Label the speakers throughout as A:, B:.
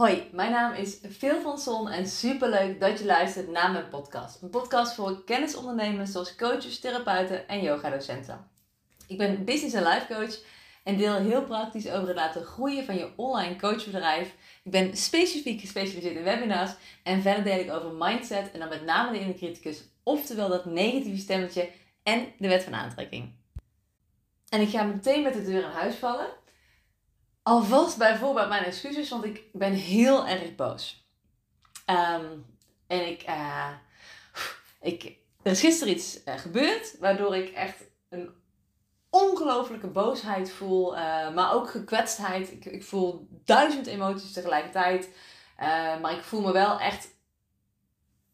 A: Hoi, mijn naam is Phil van Son en superleuk dat je luistert naar mijn podcast. Een podcast voor kennisondernemers zoals coaches, therapeuten en yogadocenten. Ik ben business en life coach en deel heel praktisch over het laten groeien van je online coachbedrijf. Ik ben specifiek gespecialiseerd in webinars en verder deel ik over mindset en dan met name de inner criticus, oftewel dat negatieve stemmetje en de wet van aantrekking. En ik ga meteen met de deur in huis vallen. Alvast bijvoorbeeld mijn excuses, want ik ben heel erg boos. Ehm, en ik, uh, ik, er is gisteren iets uh, gebeurd waardoor ik echt een ongelofelijke boosheid voel, uh, maar ook gekwetstheid. Ik, ik voel duizend emoties tegelijkertijd, maar ik voel me wel echt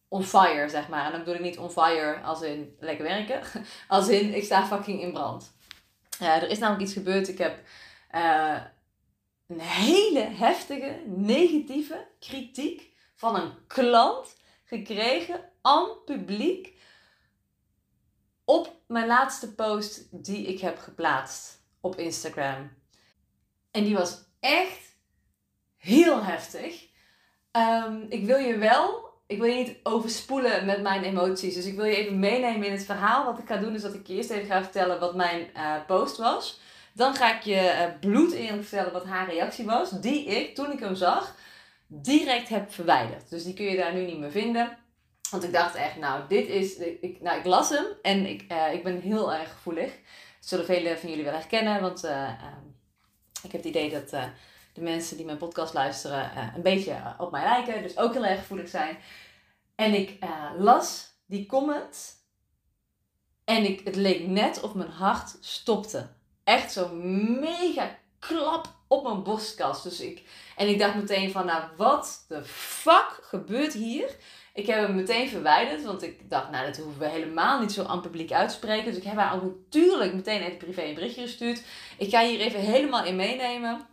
A: on fire, zeg maar. En dan bedoel ik niet on fire als in lekker werken, als in ik sta fucking in brand. er is namelijk iets gebeurd. Ik heb een hele heftige negatieve kritiek van een klant gekregen aan publiek op mijn laatste post die ik heb geplaatst op Instagram. En die was echt heel heftig. Ehm, ik wil je wel, ik wil je niet overspoelen met mijn emoties. Dus ik wil je even meenemen in het verhaal. Wat ik ga doen is dat ik je eerst even ga vertellen wat mijn uh, post was. Dan ga ik je uh, bloed eerlijk vertellen wat haar reactie was. Die ik, toen ik hem zag, direct heb verwijderd. Dus die kun je daar nu niet meer vinden. Want ik dacht echt, nou, dit is. Ik, nou, ik las hem en ik, uh, ik ben heel erg gevoelig. Dat zullen velen van jullie wel herkennen. Want uh, ik heb het idee dat de mensen die mijn podcast luisteren een beetje op mij lijken. Dus ook heel erg gevoelig zijn. En ik las die comment. En ik, het leek net of mijn hart stopte echt zo'n mega klap op mijn borstkast. Dus ik, en ik dacht meteen van, nou, wat de fuck gebeurt hier? Ik heb hem meteen verwijderd, want ik dacht, nou, dat hoeven we helemaal niet zo aan publiek uit te spreken. Dus ik heb haar ook natuurlijk meteen even privé een berichtje gestuurd. Ik ga hier even helemaal in meenemen.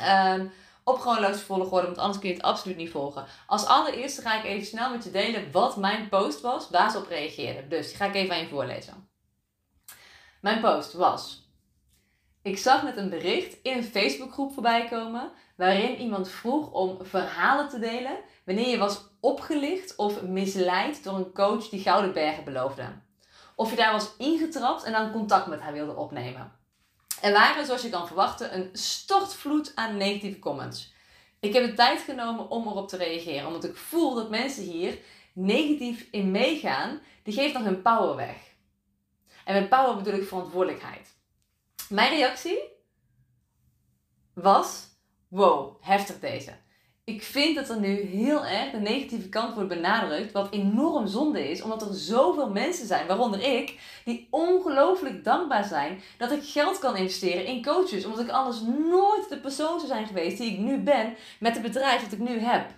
A: Um, op chronologische volgorde, want anders kun je het absoluut niet volgen. Als allereerste ga ik even snel met je delen wat mijn post was, waar ze op reageerden. Dus die ga ik even aan je voorlezen. Mijn post was ik zag net een bericht in een Facebookgroep voorbij komen waarin iemand vroeg om verhalen te delen wanneer je was opgelicht of misleid door een coach die gouden bergen beloofde. Of je daar was ingetrapt en dan contact met haar wilde opnemen. Er waren, zoals je kan verwachten, een stortvloed aan negatieve comments. Ik heb de tijd genomen om erop te reageren, omdat ik voel dat mensen hier negatief in meegaan, die geeft dan hun power weg. En met power bedoel ik verantwoordelijkheid. Mijn reactie was: wow, heftig deze. Ik vind dat er nu heel erg de negatieve kant wordt benadrukt, wat enorm zonde is, omdat er zoveel mensen zijn, waaronder ik, die ongelooflijk dankbaar zijn dat ik geld kan investeren in coaches, omdat ik anders nooit de persoon zou zijn geweest die ik nu ben met het bedrijf dat ik nu heb.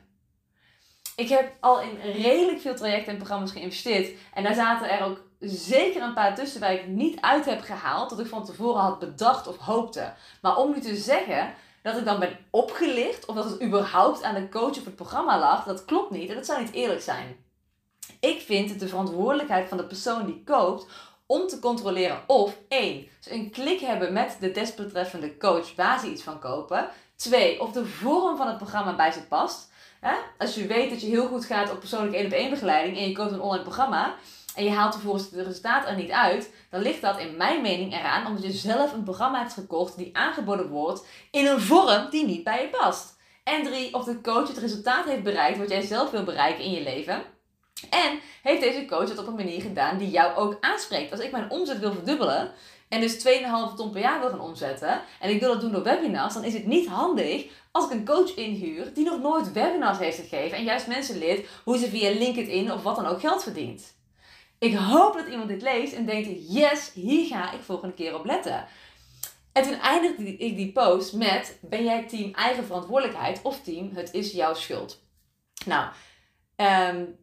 A: Ik heb al in redelijk veel trajecten en programma's geïnvesteerd en daar zaten er ook zeker een paar tussen waar ik niet uit heb gehaald. Dat ik van tevoren had bedacht of hoopte. Maar om nu te zeggen dat ik dan ben opgelicht. Of dat het überhaupt aan de coach of het programma lag. Dat klopt niet en dat zou niet eerlijk zijn. Ik vind het de verantwoordelijkheid van de persoon die koopt. Om te controleren of één, ze een klik hebben met de desbetreffende coach waar ze iets van kopen. Twee, of de vorm van het programma bij ze past. Als je weet dat je heel goed gaat op persoonlijke 1 op 1 begeleiding en je koopt een online programma, en je haalt vervolgens het resultaat er niet uit, dan ligt dat in mijn mening eraan omdat je zelf een programma hebt gekocht die aangeboden wordt in een vorm die niet bij je past. En drie, of de coach het resultaat heeft bereikt wat jij zelf wil bereiken in je leven. En heeft deze coach het op een manier gedaan die jou ook aanspreekt. Als ik mijn omzet wil verdubbelen en dus 2,5 ton per jaar wil gaan omzetten en ik wil dat doen door webinars, dan is het niet handig als ik een coach inhuur die nog nooit webinars heeft gegeven en juist mensen leert hoe ze via LinkedIn of wat dan ook geld verdient. Ik hoop dat iemand dit leest en denkt: yes, hier ga ik volgende keer op letten. En toen eindigde ik die post met: Ben jij team eigen verantwoordelijkheid of team het is jouw schuld? Nou, um,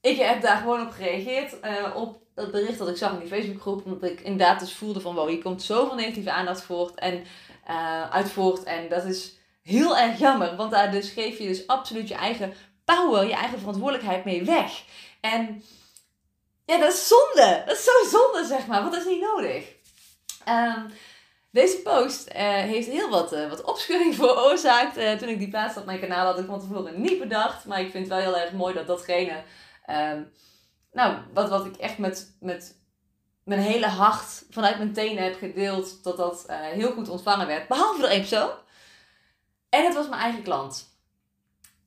A: ik heb daar gewoon op gereageerd. Uh, op dat bericht dat ik zag in die Facebookgroep. Omdat ik inderdaad dus voelde van: wow, hier komt zoveel negatieve aandacht voort en, uh, uit voort. En dat is heel erg jammer, want daar dus geef je dus absoluut je eigen power, je eigen verantwoordelijkheid mee weg. En ja, dat is zonde. Dat is zo zonde, zeg maar. Dat is niet nodig. Um, Deze post uh, heeft heel wat, uh, wat opschudding veroorzaakt. Uh, toen ik die plaatste op mijn kanaal had ik van tevoren niet bedacht. Maar ik vind het wel heel erg mooi dat datgene... Um, nou, wat, wat ik echt met, met mijn hele hart vanuit mijn tenen heb gedeeld... dat dat heel goed ontvangen werd. Behalve door één persoon. En het was mijn eigen klant.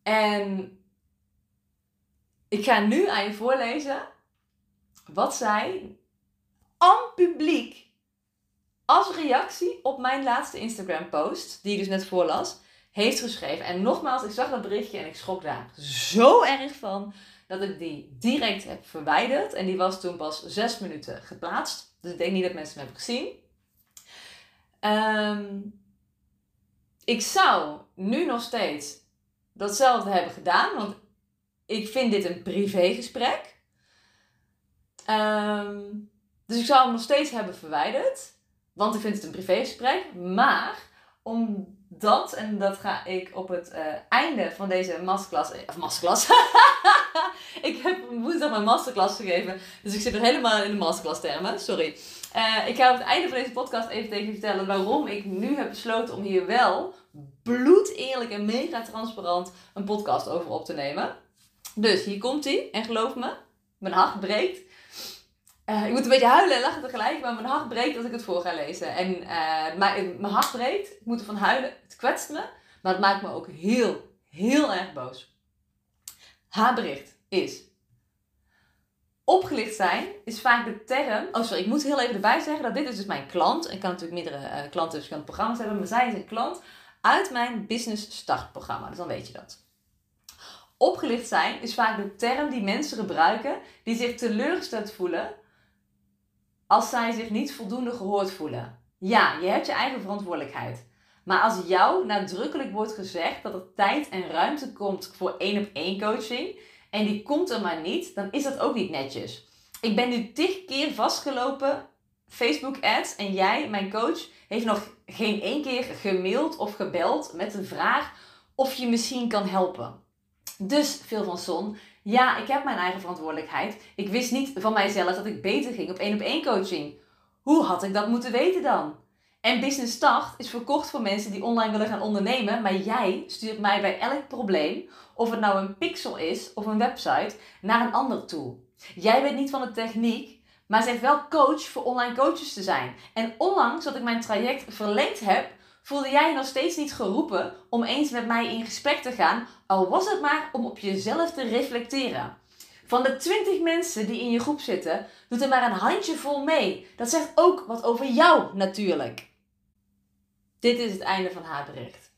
A: En ik ga nu aan je voorlezen wat zij aan publiek als reactie op mijn laatste Instagram post, die ik dus net voorlas, heeft geschreven. En nogmaals, ik zag dat berichtje en ik schrok daar zo erg van dat ik die direct heb verwijderd. En die was toen pas zes minuten geplaatst. Dus ik denk niet dat mensen hem hebben gezien. Ehm, ik zou nu nog steeds datzelfde hebben gedaan, want ik vind dit een privégesprek. Um, dus ik zou hem nog steeds hebben verwijderd. Want ik vind het een privégesprek. Maar omdat, en dat ga ik op het uh, einde van deze masterclass... Eh, of masterclass. ik heb woensdag mijn masterclass gegeven. Dus ik zit er helemaal in de masterclass termen. Sorry. Uh, ik ga op het einde van deze podcast even tegen je vertellen waarom ik nu heb besloten om hier wel bloed eerlijk en mega transparant een podcast over op te nemen. Dus hier komt hij. En geloof me, mijn hart breekt. Uh, ik moet een beetje huilen en lachen tegelijk, maar mijn hart breekt als ik het voor ga lezen. En uh, mijn, mijn hart breekt, ik moet ervan huilen, het kwetst me, maar het maakt me ook heel, heel erg boos. Haar bericht is: Opgelicht zijn is vaak de term. Oh, sorry, ik moet heel even erbij zeggen dat dit is dus mijn klant. Ik kan natuurlijk meerdere uh, klanten, verschillende programma's hebben, maar zij is een klant uit mijn Business Start programma. Dus dan weet je dat. Opgelicht zijn is vaak de term die mensen gebruiken die zich teleurgesteld voelen als zij zich niet voldoende gehoord voelen. Ja, je hebt je eigen verantwoordelijkheid. Maar als jou nadrukkelijk wordt gezegd dat er tijd en ruimte komt voor één op één coaching en die komt er maar niet, dan is dat ook niet netjes. Ik ben nu tig keer vastgelopen Facebook ads en jij, mijn coach, heeft nog geen één keer gemaild of gebeld met de vraag of je misschien kan helpen. Dus, veel van Son, ja, ik heb mijn eigen verantwoordelijkheid. Ik wist niet van mijzelf dat ik beter ging op één op één coaching. Hoe had ik dat moeten weten dan? En Business Start is verkocht voor mensen die online willen gaan ondernemen, maar jij stuurt mij bij elk probleem, of het nou een pixel is of een website, naar een ander toe. Jij weet niet van de techniek, maar zegt wel coach voor online coaches te zijn. En onlangs dat ik mijn traject verlengd heb, voelde jij nog steeds niet geroepen om eens met mij in gesprek te gaan, al was het maar om op jezelf te reflecteren. Van de 20 mensen die in je groep zitten, doet er maar een handje vol mee. Dat zegt ook wat over jou natuurlijk. Dit is het einde van haar bericht.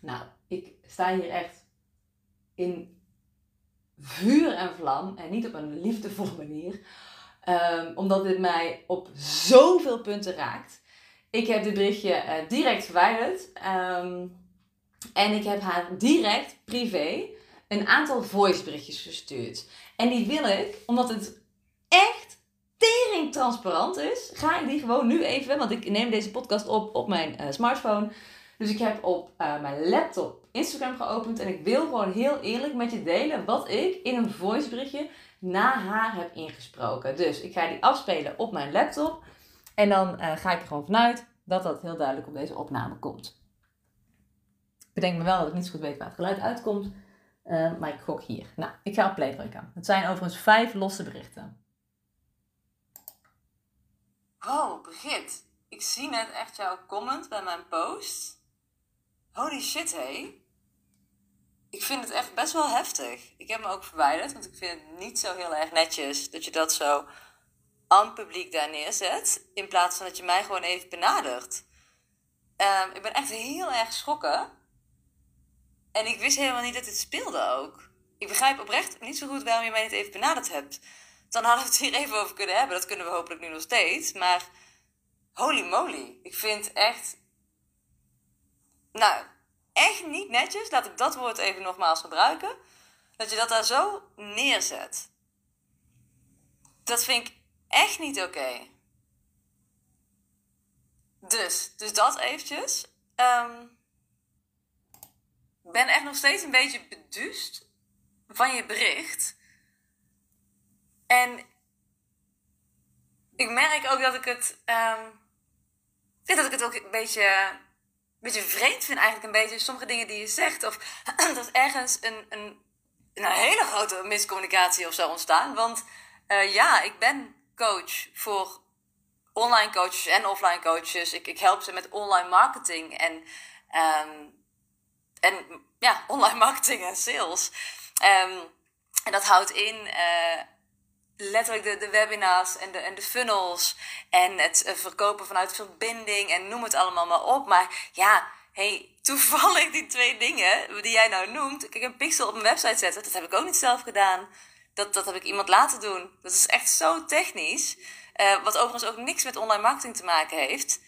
A: Nou, ik sta hier echt in vuur en vlam en niet op een liefdevolle manier. Um, omdat dit mij op zoveel punten raakt. Ik heb dit berichtje uh, direct verwijderd. Um, en ik heb haar direct privé een aantal voiceberichtjes gestuurd. En die wil ik, omdat het echt tering transparant is, ga ik die gewoon nu even, want ik neem deze podcast op op mijn uh, smartphone. Dus ik heb op uh, mijn laptop Instagram geopend en ik wil gewoon heel eerlijk met je delen wat ik in een voiceberichtje na haar heb ingesproken. Dus ik ga die afspelen op mijn laptop. En dan ga ik er gewoon vanuit dat dat heel duidelijk op deze opname komt. Ik bedenk me wel dat ik niet zo goed weet waar het geluid uitkomt. Uh, maar ik gok hier. Nou, ik ga op play drukken. Het zijn overigens vijf losse berichten. Oh, Brigitte. Ik zie net echt jouw comment bij mijn post. Holy shit, hé. Hey. Ik vind het echt best wel heftig. Ik heb me ook verwijderd, want ik vind het niet zo heel erg netjes dat je dat zo aan publiek daar neerzet. In plaats van dat je mij gewoon even benadert. Um, ik ben echt heel erg geschrokken. En ik wist helemaal niet dat dit speelde ook. Ik begrijp oprecht niet zo goed waarom je mij niet even benaderd hebt. Dan hadden we het hier even over kunnen hebben. Dat kunnen we hopelijk nu nog steeds. Maar holy moly. Ik vind echt. Nou, echt niet netjes. Laat ik dat woord even nogmaals gebruiken. Dat je dat daar zo neerzet. Dat vind ik echt niet oké. Dus, dus dat eventjes. Um, ben echt nog steeds een beetje beduust van je bericht. En ik merk ook dat ik het. Um, dat ik het ook een beetje, een beetje vreemd vind, eigenlijk een beetje sommige dingen die je zegt. Of dat ergens een, een, een hele grote miscommunicatie of zo ontstaan. Want uh, ja, ik ben coach voor online coaches en offline coaches. Ik, ik help ze met online marketing en, um, en ja, online marketing en sales. Um, en dat houdt in uh, letterlijk de, de webinars en de, en de funnels en het uh, verkopen vanuit verbinding en noem het allemaal maar op. Maar ja, hey, toevallig die twee dingen die jij nou noemt. Kijk, een pixel op een website zetten, dat heb ik ook niet zelf gedaan. Dat, dat heb ik iemand laten doen. Dat is echt zo technisch. Uh, wat overigens ook niks met online marketing te maken heeft.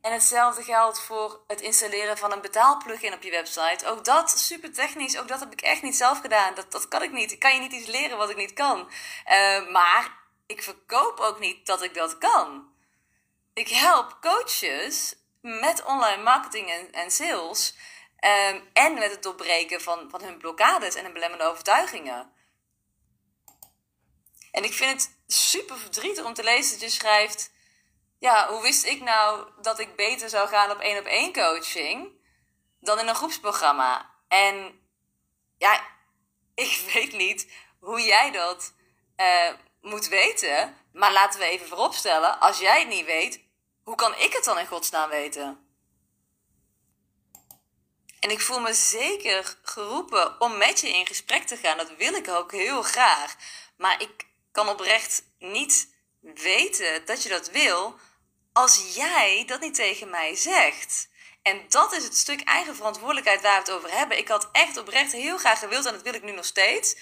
A: En hetzelfde geldt voor het installeren van een betaalplugin op je website. Ook dat super technisch. Ook dat heb ik echt niet zelf gedaan. Dat, dat kan ik niet. Ik kan je niet iets leren wat ik niet kan. Uh, maar ik verkoop ook niet dat ik dat kan. Ik help coaches met online marketing en, en sales. Um, en met het doorbreken van, van hun blokkades en hun belemmerende overtuigingen. En ik vind het super verdrietig om te lezen dat je schrijft ja, hoe wist ik nou dat ik beter zou gaan op één op één coaching dan in een groepsprogramma? En ja, ik weet niet hoe jij dat uh, moet weten. Maar laten we even vooropstellen, als jij het niet weet, hoe kan ik het dan in godsnaam weten? En ik voel me zeker geroepen om met je in gesprek te gaan. Dat wil ik ook heel graag. Maar ik kan oprecht niet weten dat je dat wil als jij dat niet tegen mij zegt. En dat is het stuk eigen verantwoordelijkheid waar we het over hebben. Ik had echt oprecht heel graag gewild, en dat wil ik nu nog steeds,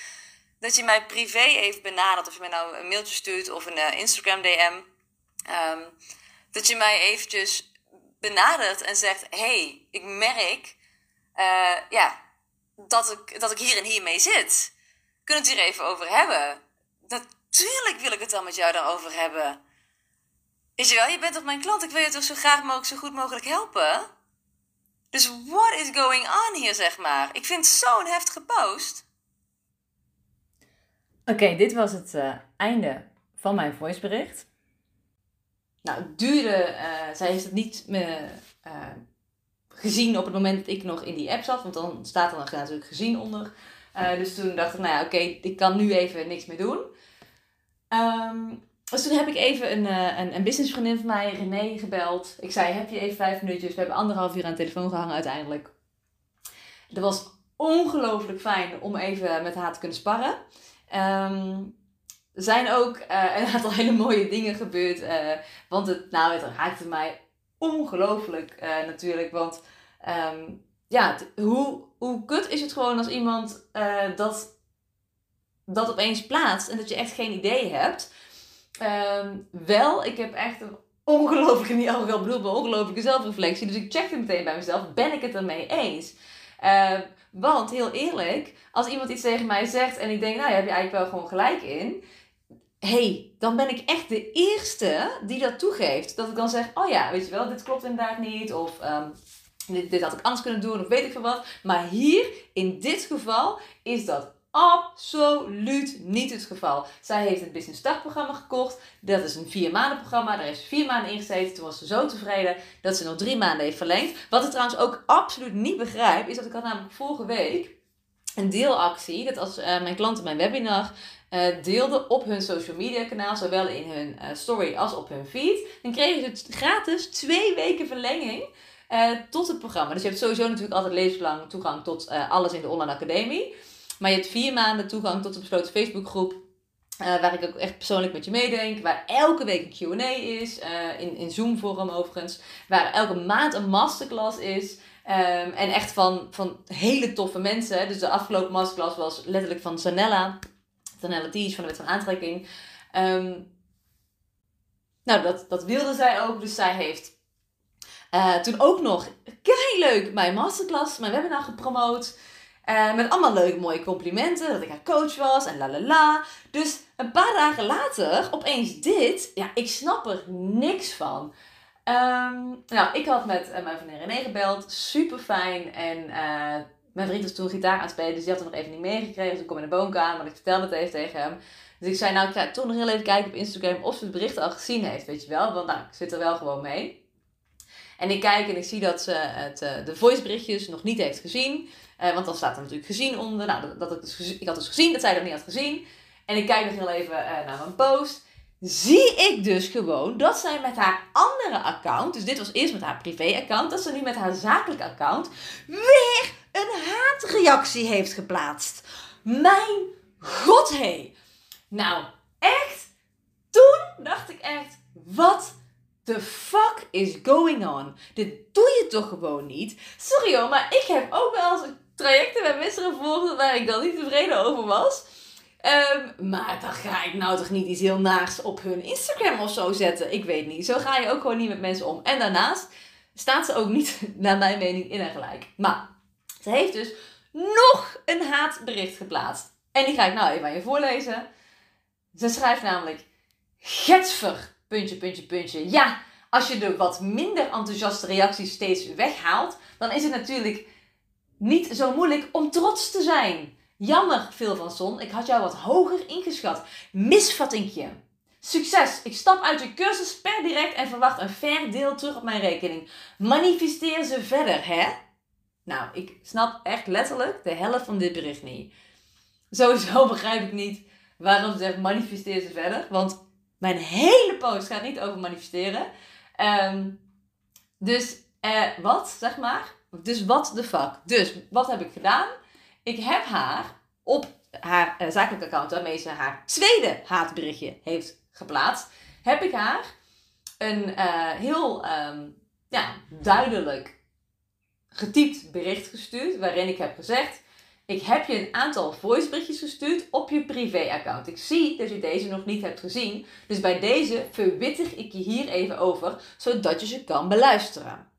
A: dat je mij privé even benadert. Of je mij nou een mailtje stuurt of een uh, Instagram DM. Um, dat je mij eventjes benadert en zegt: hey, ik merk uh, ja, dat, ik, dat ik hier en hier mee zit. Kunnen we het hier even over hebben? Natuurlijk wil ik het dan met jou daarover hebben. Weet je wel, je bent toch mijn klant. Ik wil je toch zo graag mogelijk, zo goed mogelijk helpen? Dus what is going on hier, zeg maar? Ik vind zo'n heftige post. Oké, dit was het uh, einde van mijn voicebericht. Nou, het duurde... Uh, zij heeft het niet meer uh, gezien op het moment dat ik nog in die app zat. Want dan staat er natuurlijk gezien onder. dus toen dacht ik, nou ja, oké, ik kan nu even niks meer doen. Um, dus toen heb ik even een, uh, een, een businessvriendin van mij, René, gebeld. Ik zei, heb je even vijf minuutjes? We hebben anderhalf uur aan de telefoon gehangen uiteindelijk. Dat was ongelooflijk fijn om even met haar te kunnen sparren. Um, er zijn ook uh, een aantal hele mooie dingen gebeurd. Uh, want het, nou, het raakte mij ongelooflijk natuurlijk. Want um, ja, hoe, hoe kut is het gewoon als iemand dat, dat opeens plaatst en dat je echt geen idee hebt. Um, wel, ik heb echt een ongelooflijke, niet al bedoel, een ongelooflijke zelfreflectie. Dus ik checkte meteen bij mezelf, ben ik het ermee eens? Uh, want, heel eerlijk, als iemand iets tegen mij zegt en ik denk, nou, ja, heb je eigenlijk wel gewoon gelijk in. hey, dan ben ik echt de eerste die dat toegeeft. Dat ik dan zeg, oh ja, weet je wel, dit klopt inderdaad niet. Of um, dit, dit had ik anders kunnen doen, of weet ik veel wat. Maar hier, in dit geval, is dat absoluut niet het geval. Zij heeft het Business Start programma gekocht. Dat is een vier maanden programma. Daar heeft ze vier maanden in gezeten. Toen was ze zo tevreden dat ze nog drie maanden heeft verlengd. Wat ik trouwens ook absoluut niet begrijp, is dat ik had namelijk vorige week een deelactie. Dat als uh, mijn klanten mijn webinar uh, deelden op hun social media kanaal, zowel in hun uh, story als op hun feed, dan kregen ze gratis twee weken verlenging. tot het programma. Dus je hebt sowieso natuurlijk altijd levenslang toegang tot alles in de Online Academie. Maar je hebt vier maanden toegang tot een besloten Facebookgroep. Uh, waar ik ook echt persoonlijk met je meedenk. Waar elke week een QA is. Uh, in, in Zoom-vorm overigens. Waar elke maand een masterclass is. Um, en echt van, van hele toffe mensen. Dus de afgelopen masterclass was letterlijk van Sanella. Sanella Teach van de Wet van Aantrekking. Um, nou, dat, dat wilde zij ook. Dus zij heeft uh, toen ook nog kei leuk mijn masterclass, mijn webinar gepromoot. Uh, met allemaal leuke mooie complimenten. Dat ik haar coach was en la la la. Dus een paar dagen later, opeens dit. Ja, ik snap er niks van. Um, nou, ik had met uh, mijn vriendin René gebeld. Super fijn. En uh, mijn vriend was toen gitaar aan het spelen. Dus die had er nog even niet meegekregen. Dus ik kom in de woonkamer. Want ik vertelde het even tegen hem. Dus ik zei, nou, ik ga toch nog heel even kijken op Instagram of ze het bericht al gezien heeft, weet je wel. Want nou, ik zit er wel gewoon mee. En ik kijk en ik zie dat ze het, de voiceberichtjes nog niet heeft gezien. Uh, want dan staat er natuurlijk gezien onder. Nou, dat, dat ik, dus, ik had dus gezien dat zij dat niet had gezien. En ik kijk nog heel even uh, naar mijn post. Zie ik dus gewoon dat zij met haar andere account, dus dit was eerst met haar privé-account, dat ze nu met haar zakelijk account weer een haatreactie heeft geplaatst. Mijn god, hé. Nou, echt. Toen dacht ik echt, wat the fuck is going on? Dit doe je toch gewoon niet? Sorry hoor, maar ik heb ook wel eens trajecten met mensen gevolgd waar ik dan niet tevreden over was. Um, maar dan ga ik nou toch niet iets heel naags op hun Instagram of zo zetten. Ik weet niet. Zo ga je ook gewoon niet met mensen om. En daarnaast staat ze ook niet, naar mijn mening, in en gelijk. Maar ze heeft dus nog een haatbericht geplaatst. En die ga ik nou even aan je voorlezen. Ze schrijft namelijk: Getsver, puntje, puntje, puntje. Ja, als je de wat minder enthousiaste reacties steeds weghaalt, dan is het natuurlijk niet zo moeilijk om trots te zijn. Jammer, Phil van Son, ik had jou wat hoger ingeschat. Misvattingje. Succes! Ik stap uit je cursus per direct en verwacht een fair deel terug op mijn rekening. Manifesteer ze verder, hè? Nou, ik snap echt letterlijk de helft van dit bericht niet. Sowieso begrijp ik niet waarom ze zegt manifesteer ze verder. Want mijn hele post gaat niet over manifesteren. Um, dus uh, wat, zeg maar? Dus wat de fuck? Dus wat heb ik gedaan? Ik heb haar op haar uh, zakelijk account, waarmee ze haar tweede haatberichtje heeft geplaatst, heb ik haar een uh, heel um, ja, duidelijk getypt bericht gestuurd, waarin ik heb gezegd: Ik heb je een aantal voiceberichtjes gestuurd op je privé-account. Ik zie dat je deze nog niet hebt gezien, dus bij deze verwittig ik je hier even over, zodat je ze kan beluisteren.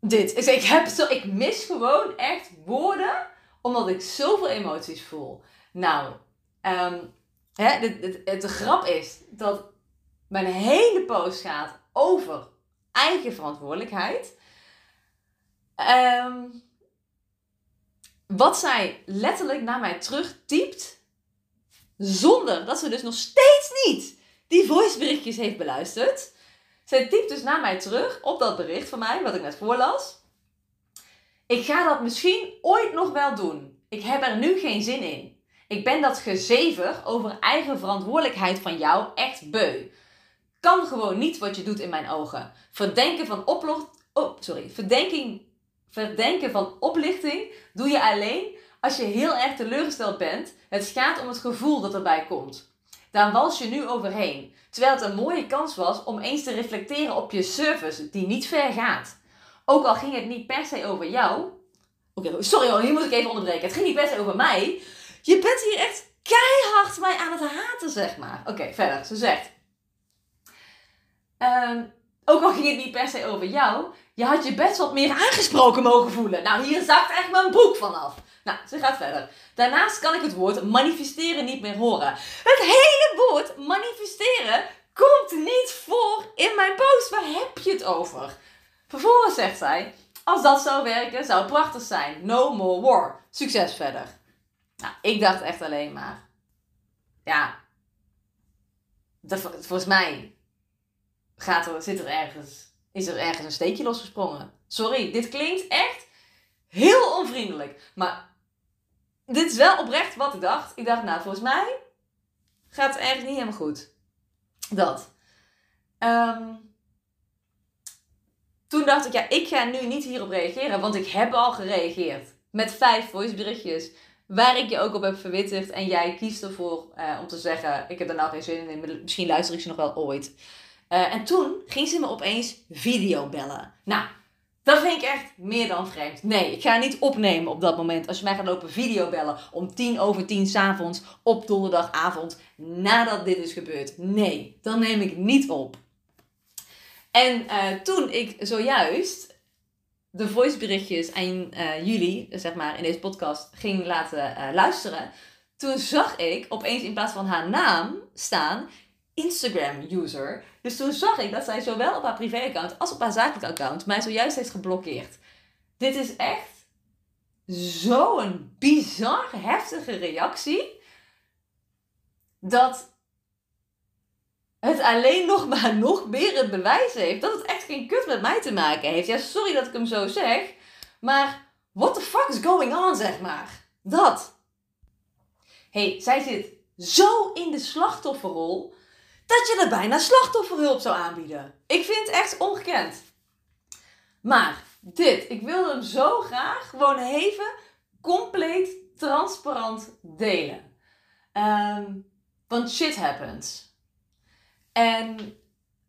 A: Dit. Ik, ik, heb zo, ik mis gewoon echt woorden, omdat ik zoveel emoties voel. Nou, um, hè, de, de, de, grap is dat mijn hele post gaat over eigen verantwoordelijkheid. Um, wat zij letterlijk naar mij terug typt, zonder dat ze dus nog steeds niet die voiceberichtjes heeft beluisterd. Zij typt dus naar mij terug op dat bericht van mij, wat ik net voorlas. Ik ga dat misschien ooit nog wel doen. Ik heb er nu geen zin in. Ik ben dat gezever over eigen verantwoordelijkheid van jou echt beu. Kan gewoon niet wat je doet in mijn ogen. Verdenken van oh, sorry, verdenking, verdenken van oplichting doe je alleen als je heel erg teleurgesteld bent. Het gaat om het gevoel dat erbij komt. Daar wals je nu overheen. Terwijl het een mooie kans was om eens te reflecteren op je service die niet ver gaat. Ook al ging het niet per se over jou. Oké, sorry hoor, hier moet ik even onderbreken. Het ging niet per se over mij. Je bent hier echt keihard mij aan het haten, zeg maar. Oké, verder. Ze zegt. Um, ook al ging het niet per se over jou, je had je best wat meer aangesproken mogen voelen. Nou, hier zakt echt mijn broek vanaf. Nou, ze gaat verder. Daarnaast kan ik het woord manifesteren niet meer horen. Het hele woord manifesteren komt niet voor in mijn post. Waar heb je het over? Vervolgens zegt zij: Als dat zou werken, zou het prachtig zijn. No more war. Succes verder. Nou, ik dacht echt alleen maar. Ja. Dat, volgens mij gaat er, zit er ergens, is er ergens een steekje losgesprongen. Sorry, dit klinkt echt heel onvriendelijk. Maar dit is wel oprecht wat ik dacht. Ik dacht, nou, volgens mij gaat het ergens niet helemaal goed. Dat. Um, toen dacht ik, ja, ik ga nu niet hierop reageren, want ik heb al gereageerd. Met vijf voiceberichtjes, waar ik je ook op heb verwittigd. En jij kiest ervoor uh, om te zeggen, ik heb er nou geen zin in, misschien luister ik ze nog wel ooit. Uh, en toen ging ze me opeens video bellen. Nou, dat vind ik echt meer dan vreemd. Nee, ik ga niet opnemen op dat moment. Als je mij gaat lopen videobellen om tien over tien s'avonds op donderdagavond nadat dit is gebeurd. Nee, dan neem ik niet op. En uh, toen ik zojuist de voiceberichtjes aan uh, jullie, zeg maar, in deze podcast ging laten luisteren, toen zag ik opeens in plaats van haar naam staan Instagram-user. Dus toen zag ik dat zij zowel op haar privé-account als op haar zakelijk account mij zojuist heeft geblokkeerd. Dit is echt zo'n bizar heftige reactie. Dat het alleen nog maar nog meer het bewijs heeft dat het echt geen kut met mij te maken heeft. Ja, sorry dat ik hem zo zeg. Maar what the fuck is going on, zeg maar. Dat. hey, zij zit zo in de slachtofferrol dat je er bijna slachtofferhulp zou aanbieden. Ik vind het echt ongekend. Maar dit, ik wilde hem zo graag gewoon even compleet transparant delen. Um, want shit happens. En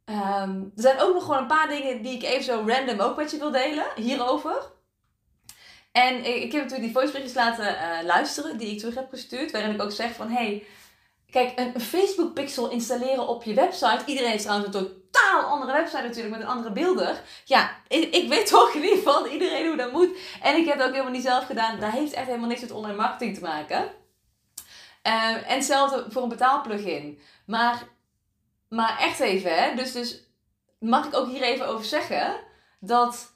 A: um, er zijn ook nog gewoon een paar dingen die ik even zo random ook met je wil delen hierover. En ik, heb natuurlijk die voiceberichtjes laten uh, luisteren die ik terug heb gestuurd. Waarin ik ook zeg van, hey, kijk, een, Facebook pixel installeren op je website. Iedereen heeft trouwens een totaal andere website natuurlijk met een andere beelder. Ja, ik, ik weet toch in ieder geval iedereen hoe dat moet. En ik heb het ook helemaal niet zelf gedaan. Dat heeft echt helemaal niks met online marketing te maken. Uh, en hetzelfde voor een betaalplugin. Maar, maar echt even, hè. Dus, dus mag ik ook hier even over zeggen dat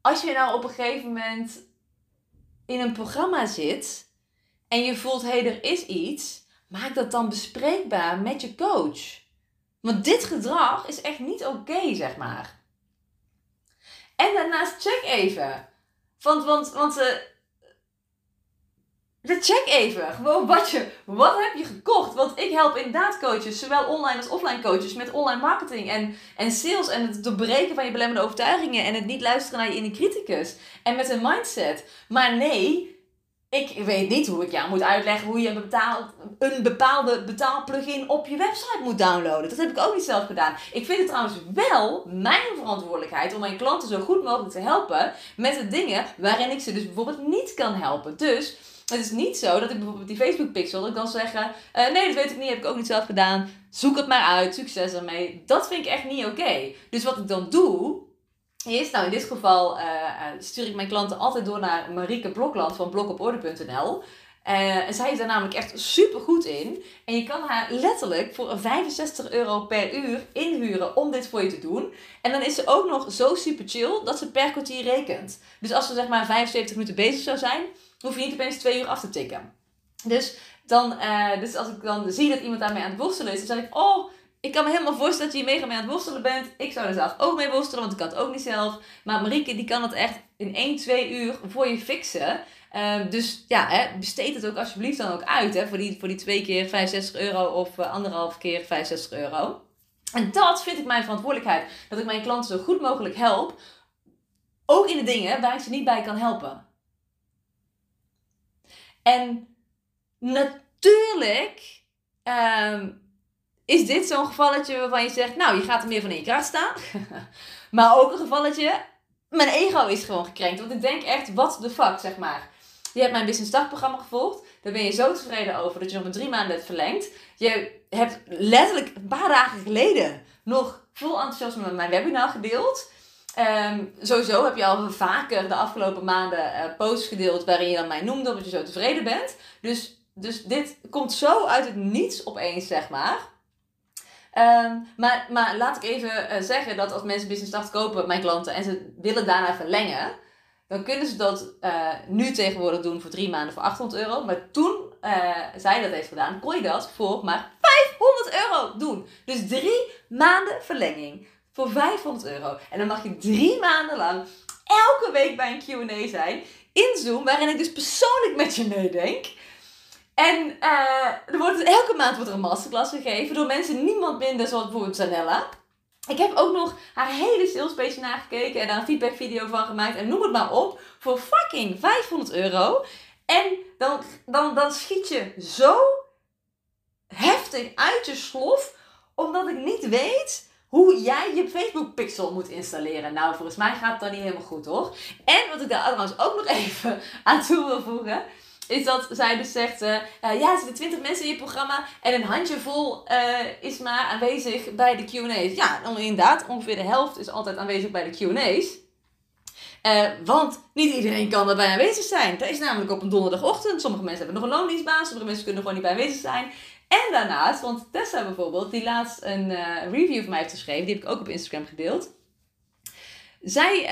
A: als je nou op een gegeven moment in een programma zit en je voelt, hé, hey, er is iets, maak dat dan bespreekbaar met je coach. Want dit gedrag is echt niet oké, zeg maar. En daarnaast check even. Want, want, want uh, check even. Gewoon wat je, wat heb je gekocht? Want ik help inderdaad coaches, zowel online als offline coaches, met online marketing en, en sales en het doorbreken van je belemmerende overtuigingen en het niet luisteren naar je inner criticus en met een mindset. Maar nee, ik weet niet hoe ik jou moet uitleggen hoe je een, een bepaalde betaalplugin op je website moet downloaden. Dat heb ik ook niet zelf gedaan. Ik vind het trouwens wel mijn verantwoordelijkheid om mijn klanten zo goed mogelijk te helpen met de dingen waarin ik ze dus bijvoorbeeld niet kan helpen. Dus het is niet zo dat ik bijvoorbeeld die Facebook pixel, dan zeggen, uh, nee dat weet ik niet, heb ik ook niet zelf gedaan. Zoek het maar uit, succes ermee. Dat vind ik echt niet oké. Dus wat ik dan doe, is, nou in dit geval uh, stuur ik mijn klanten altijd door naar Marieke Blokland van blokoporde.nl. Uh, en zij is daar namelijk echt super goed in. En je kan haar letterlijk voor 65 euro per uur inhuren om dit voor je te doen. En dan is ze ook nog zo super chill dat ze per kwartier rekent. Dus als ze zeg maar 75 minuten bezig zou zijn, hoef je niet opeens twee uur af te tikken. Dus, dan, dus als ik dan zie dat iemand daarmee aan het worstelen is, dan zeg ik, oh, ik kan me helemaal voorstellen dat je mega mee aan het worstelen bent. Ik zou er zelf ook mee worstelen, want ik kan het ook niet zelf. Maar Marieke, die kan het echt in 1, 2 uur voor je fixen. Uh, dus ja, hè, besteed het ook alsjeblieft dan ook uit. Hè, voor, die, voor die twee keer 65 euro of uh, anderhalf keer 65 euro. En dat vind ik mijn verantwoordelijkheid. Dat ik mijn klanten zo goed mogelijk help. Ook in de dingen waar ik ze niet bij kan helpen. En natuurlijk um, is dit zo'n gevalletje waarvan je zegt, nou, je gaat er meer van in je kracht staan. maar ook een gevalletje, mijn ego is gewoon gekrenkt. Want ik denk echt, wat de fuck, zeg maar. Je hebt mijn Business Dag-programma gevolgd. Daar ben je zo tevreden over dat je nog met drie maanden hebt verlengd. Je hebt letterlijk een paar dagen geleden nog vol enthousiasme met mijn webinar gedeeld. Um, sowieso heb je al vaker de afgelopen maanden uh, posts gedeeld waarin je dan mij noemde omdat je zo tevreden bent. Dus, dus dit komt zo uit het niets opeens, zeg maar. Um, maar, maar laat ik even uh, zeggen dat als mensen Business Start kopen, mijn klanten, en ze willen daarna verlengen, dan kunnen ze dat uh, nu tegenwoordig doen voor drie maanden voor 800 euro. Maar toen uh, zij dat heeft gedaan, kon je dat voor maar 500 euro doen. Dus drie maanden verlenging voor 500 euro. En dan mag je drie maanden lang elke week bij een Q&A zijn in Zoom, waarin ik dus persoonlijk met je meedenk. En uh, er wordt, elke maand wordt er een masterclass gegeven door mensen, niemand minder zoals bijvoorbeeld Zanella. Ik heb ook nog haar hele salespage nagekeken en daar een feedback video van gemaakt. En noem het maar op. Voor fucking 500 euro. En dan, dan, dan schiet je zo heftig uit je slof. Omdat ik niet weet hoe jij je Facebook pixel moet installeren. Nou, volgens mij gaat dan niet helemaal goed hoor. En wat ik daar trouwens ook nog even aan toe wil voegen is dat zij dus zegt, uh, ja, er zitten 20 mensen in je programma en een handjevol uh, is maar aanwezig bij de Q&A's. Ja, inderdaad, ongeveer de helft is altijd aanwezig bij de Q&A's. Uh, want niet iedereen kan erbij aanwezig zijn. Dat is namelijk op een donderdagochtend. Sommige mensen hebben nog een loondienstbaan, sommige mensen kunnen gewoon niet bij aanwezig zijn. En daarnaast, want Tessa bijvoorbeeld, die laatst een review van mij heeft geschreven, die heb ik ook op Instagram gedeeld. Zij,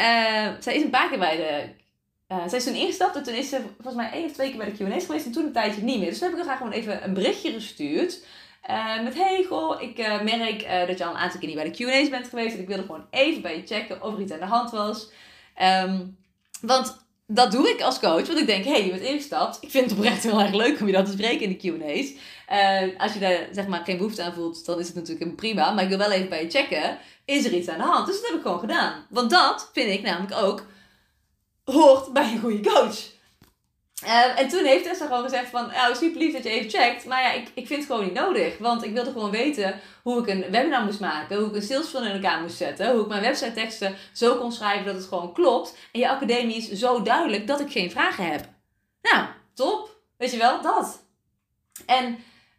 A: zij is een paar keer bij de uh, zij is toen ingestapt en toen is ze volgens mij één of twee keer bij de Q&A's geweest en toen een tijdje niet meer. Dus toen heb ik haar gewoon even een berichtje gestuurd. Uh, met hey goh, ik uh, merk dat je al een aantal keer niet bij de Q&A's bent geweest. En ik wilde gewoon even bij je checken of er iets aan de hand was. Um, want dat doe ik als coach, want ik denk, hé, hey, je bent ingestapt. Ik vind het oprecht heel erg leuk om je dat te spreken in de Q&A's. Als je daar zeg maar geen behoefte aan voelt, dan is het natuurlijk prima. Maar ik wil wel even bij je checken, is er iets aan de hand? Dus dat heb ik gewoon gedaan. Want dat vind ik namelijk ook hoort bij een goede coach. Uh, en toen heeft Tessa gewoon gezegd van, oh, super lief dat je even checkt. Maar ja, ik, ik vind het gewoon niet nodig. Want ik wilde gewoon weten hoe ik een webinar moest maken. Hoe ik een salesplan in elkaar moest zetten. Hoe ik mijn website teksten zo kon schrijven dat het gewoon klopt. En je academie is zo duidelijk dat ik geen vragen heb. Nou, top. Weet je wel, dat. En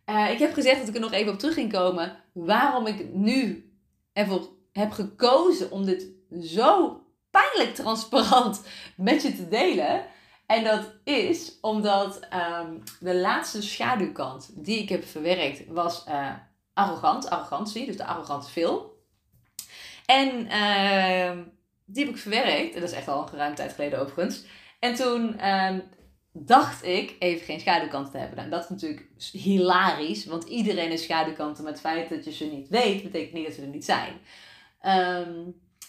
A: uh, ik heb gezegd dat ik er nog even op terug ging komen. Waarom ik nu ervoor heb gekozen om dit zo pijnlijk transparant met je te delen. En dat is omdat um, de laatste schaduwkant die ik heb verwerkt was uh, arrogant, arrogantie, dus de arrogante veel. En uh, die heb ik verwerkt, en dat is echt al een geruime tijd geleden overigens. En toen uh, dacht ik even geen schaduwkanten te hebben. En nou, dat is natuurlijk hilarisch, want iedereen is schaduwkanten, maar het feit dat je ze niet weet, betekent niet dat ze er niet zijn.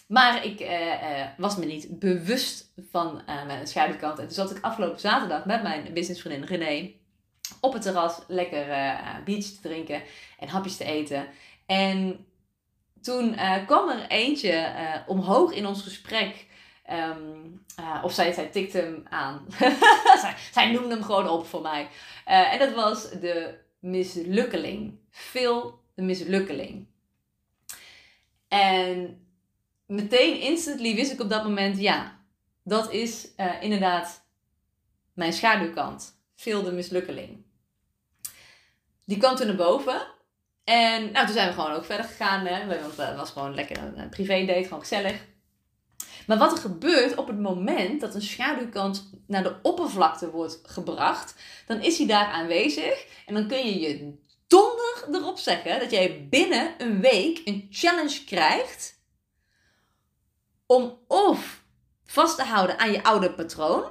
A: Maar ik uh, uh, was me niet bewust van uh, mijn schaduwkant. En toen zat ik afgelopen zaterdag met mijn businessvriendin René op het terras lekker biertjes te drinken en hapjes te eten. En toen kwam er eentje omhoog in ons gesprek. Um, of zij, zij tikte hem aan. zij, zij, noemde hem gewoon op voor mij. en dat was de mislukkeling. Phil de mislukkeling. En meteen instantly wist ik op dat moment, ja, dat is uh, inderdaad mijn schaduwkant. Veel de mislukkeling. Die kwam toen naar boven. En nou, toen zijn we gewoon ook verder gegaan. Hè? Want het was gewoon lekker een privé date, gewoon gezellig. Maar wat er gebeurt op het moment dat een schaduwkant naar de oppervlakte wordt gebracht, dan is hij daar aanwezig. En dan kun je je donder erop zeggen dat jij binnen een week een challenge krijgt om of vast te houden aan je oude patroon,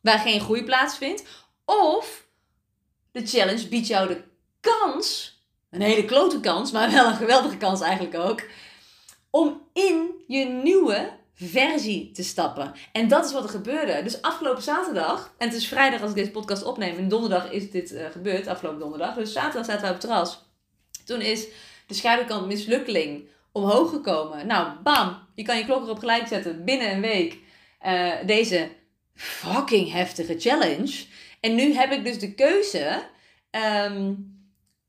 A: waar geen groei plaatsvindt, of de challenge biedt jou de kans, een hele klote kans, maar wel een geweldige kans eigenlijk ook, om in je nieuwe versie te stappen. En dat is wat er gebeurde. Dus afgelopen zaterdag, en het is vrijdag als ik deze podcast opneem, en donderdag is dit uh, gebeurd, afgelopen donderdag. Dus zaterdag zaten we op het terras. Toen is de schaduwkant mislukkeling omhoog gekomen. Nou, bam, je kan je klok erop gelijk zetten binnen een week. Uh, deze fucking heftige challenge. En nu heb ik dus de keuze. Um,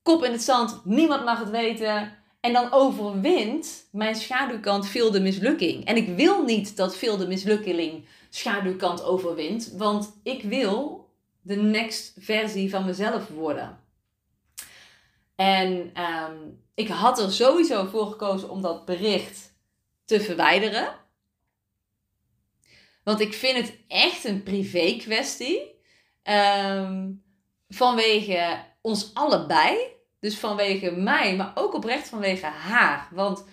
A: kop in het zand, niemand mag het weten. En dan overwint mijn schaduwkant veel de mislukking. En ik wil niet dat veel de mislukking schaduwkant overwint. Want ik wil de next versie van mezelf worden. En um, ik had er sowieso voor gekozen om dat bericht te verwijderen. Want ik vind het echt een privé kwestie. Um, vanwege ons allebei. Dus vanwege mij, maar ook oprecht vanwege haar. Want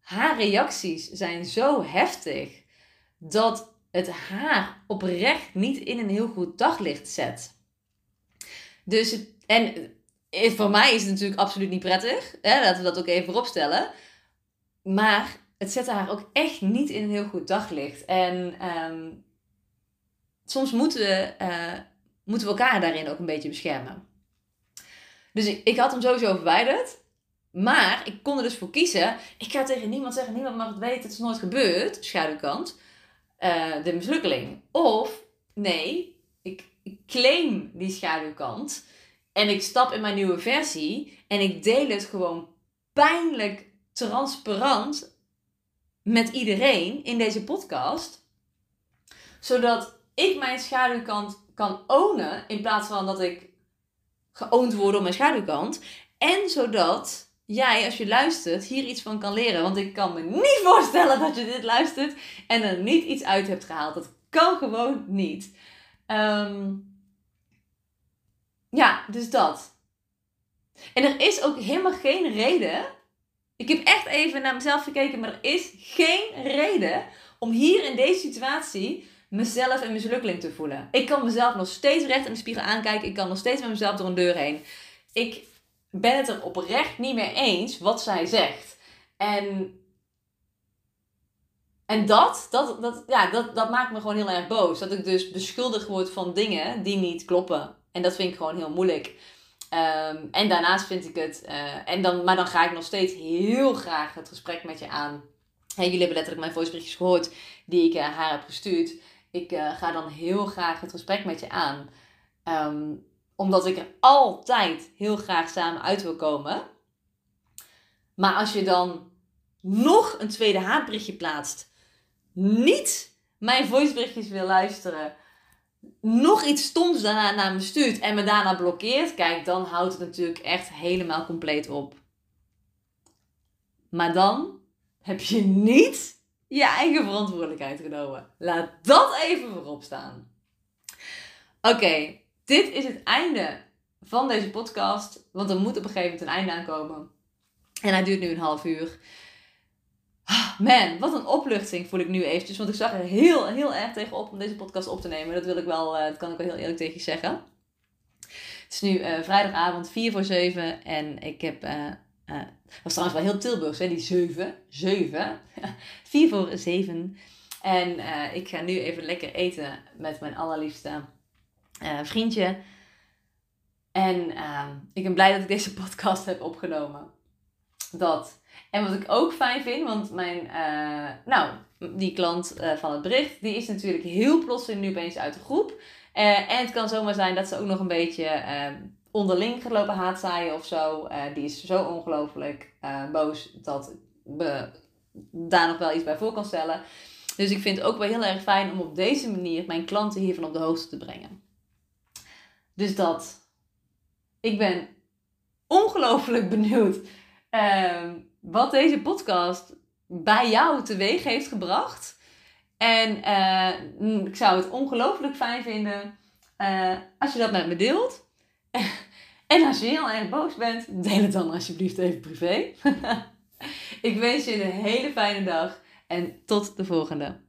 A: haar reacties zijn zo heftig dat het haar oprecht niet in een heel goed daglicht zet. Dus, en voor mij is het natuurlijk absoluut niet prettig. Hè? Laten we dat ook even vooropstellen. Maar het zette haar ook echt niet in een heel goed daglicht. En ehm, soms moeten we, uh, moeten we elkaar daarin ook een beetje beschermen. Dus ik, had hem sowieso verwijderd. Maar ik kon er dus voor kiezen. Ik ga tegen niemand zeggen, niemand mag het weten, het is nooit gebeurd. Schaduwkant. Uh, de mislukkeling. Of, nee, ik, ik claim die schaduwkant. En ik stap in mijn nieuwe versie en ik deel het gewoon pijnlijk transparant met iedereen in deze podcast. Zodat ik mijn schaduwkant kan ownen in plaats van dat ik geoond word door mijn schaduwkant. En zodat jij, als je luistert, hier iets van kan leren. Want ik kan me niet voorstellen dat je dit luistert en er niet iets uit hebt gehaald. Dat kan gewoon niet. Um, ja, dus dat. En er is ook helemaal geen reden. Ik heb echt even naar mezelf gekeken, maar er is geen reden om hier in deze situatie mezelf een mislukkeling te voelen. Ik kan mezelf nog steeds recht in de spiegel aankijken. Ik kan nog steeds met mezelf door een deur heen. Ik ben het er oprecht niet mee eens wat zij zegt. En, en dat, dat, dat, ja, dat, dat maakt me gewoon heel erg boos. Dat ik dus beschuldigd word van dingen die niet kloppen. En dat vind ik gewoon heel moeilijk. Ehm, en daarnaast vind ik het, uh, en dan, maar dan ga ik nog steeds heel graag het gesprek met je aan. Hey, jullie hebben letterlijk mijn voiceberichtjes gehoord die ik uh, haar heb gestuurd. Ik uh, ga dan heel graag het gesprek met je aan. Um, omdat ik er altijd heel graag samen uit wil komen. Maar als je dan nog een tweede haatberichtje plaatst, niet mijn voiceberichtjes wil luisteren, nog iets stoms daarna naar me stuurt en me daarna blokkeert, kijk, dan houdt het natuurlijk echt helemaal compleet op. Maar dan heb je niet je eigen verantwoordelijkheid genomen. Laat dat even voorop staan. Oké, dit is het einde van deze podcast. Want er moet op een gegeven moment een einde aankomen. En hij duurt nu een half uur. Ah, man, wat een opluchting voel ik nu eventjes. Want ik zag er heel, heel erg tegenop om deze podcast op te nemen. Dat wil ik wel, eh, dat kan ik wel heel eerlijk tegen je zeggen. Het is nu uh, vrijdagavond 4 voor 7. En ik heb. Uh, was trouwens wel heel Tilburgs, hè? Die 7. 7. 4 voor 7. En ik ga nu even lekker eten met mijn allerliefste vriendje. En uh, ik ben blij dat ik deze podcast heb opgenomen. Dat. En wat ik ook fijn vind, want mijn, uh, nou, die klant uh, van het bericht, die is natuurlijk heel plotseling nu opeens uit de groep. Uh, en het kan zomaar zijn dat ze ook nog een beetje onderling gelopen haatzaaien of zo. die is zo ongelooflijk boos dat we daar nog wel iets bij voor kan stellen. Dus ik vind het ook wel heel erg fijn om op deze manier mijn klanten hiervan op de hoogte te brengen. Dus dat. Ik ben ongelooflijk benieuwd uh, wat deze podcast bij jou teweeg heeft gebracht. En uh, ik zou het ongelooflijk fijn vinden uh, als je dat met me deelt. en als je heel erg boos bent, deel het dan alsjeblieft even privé. ik wens je een hele fijne dag en tot de volgende.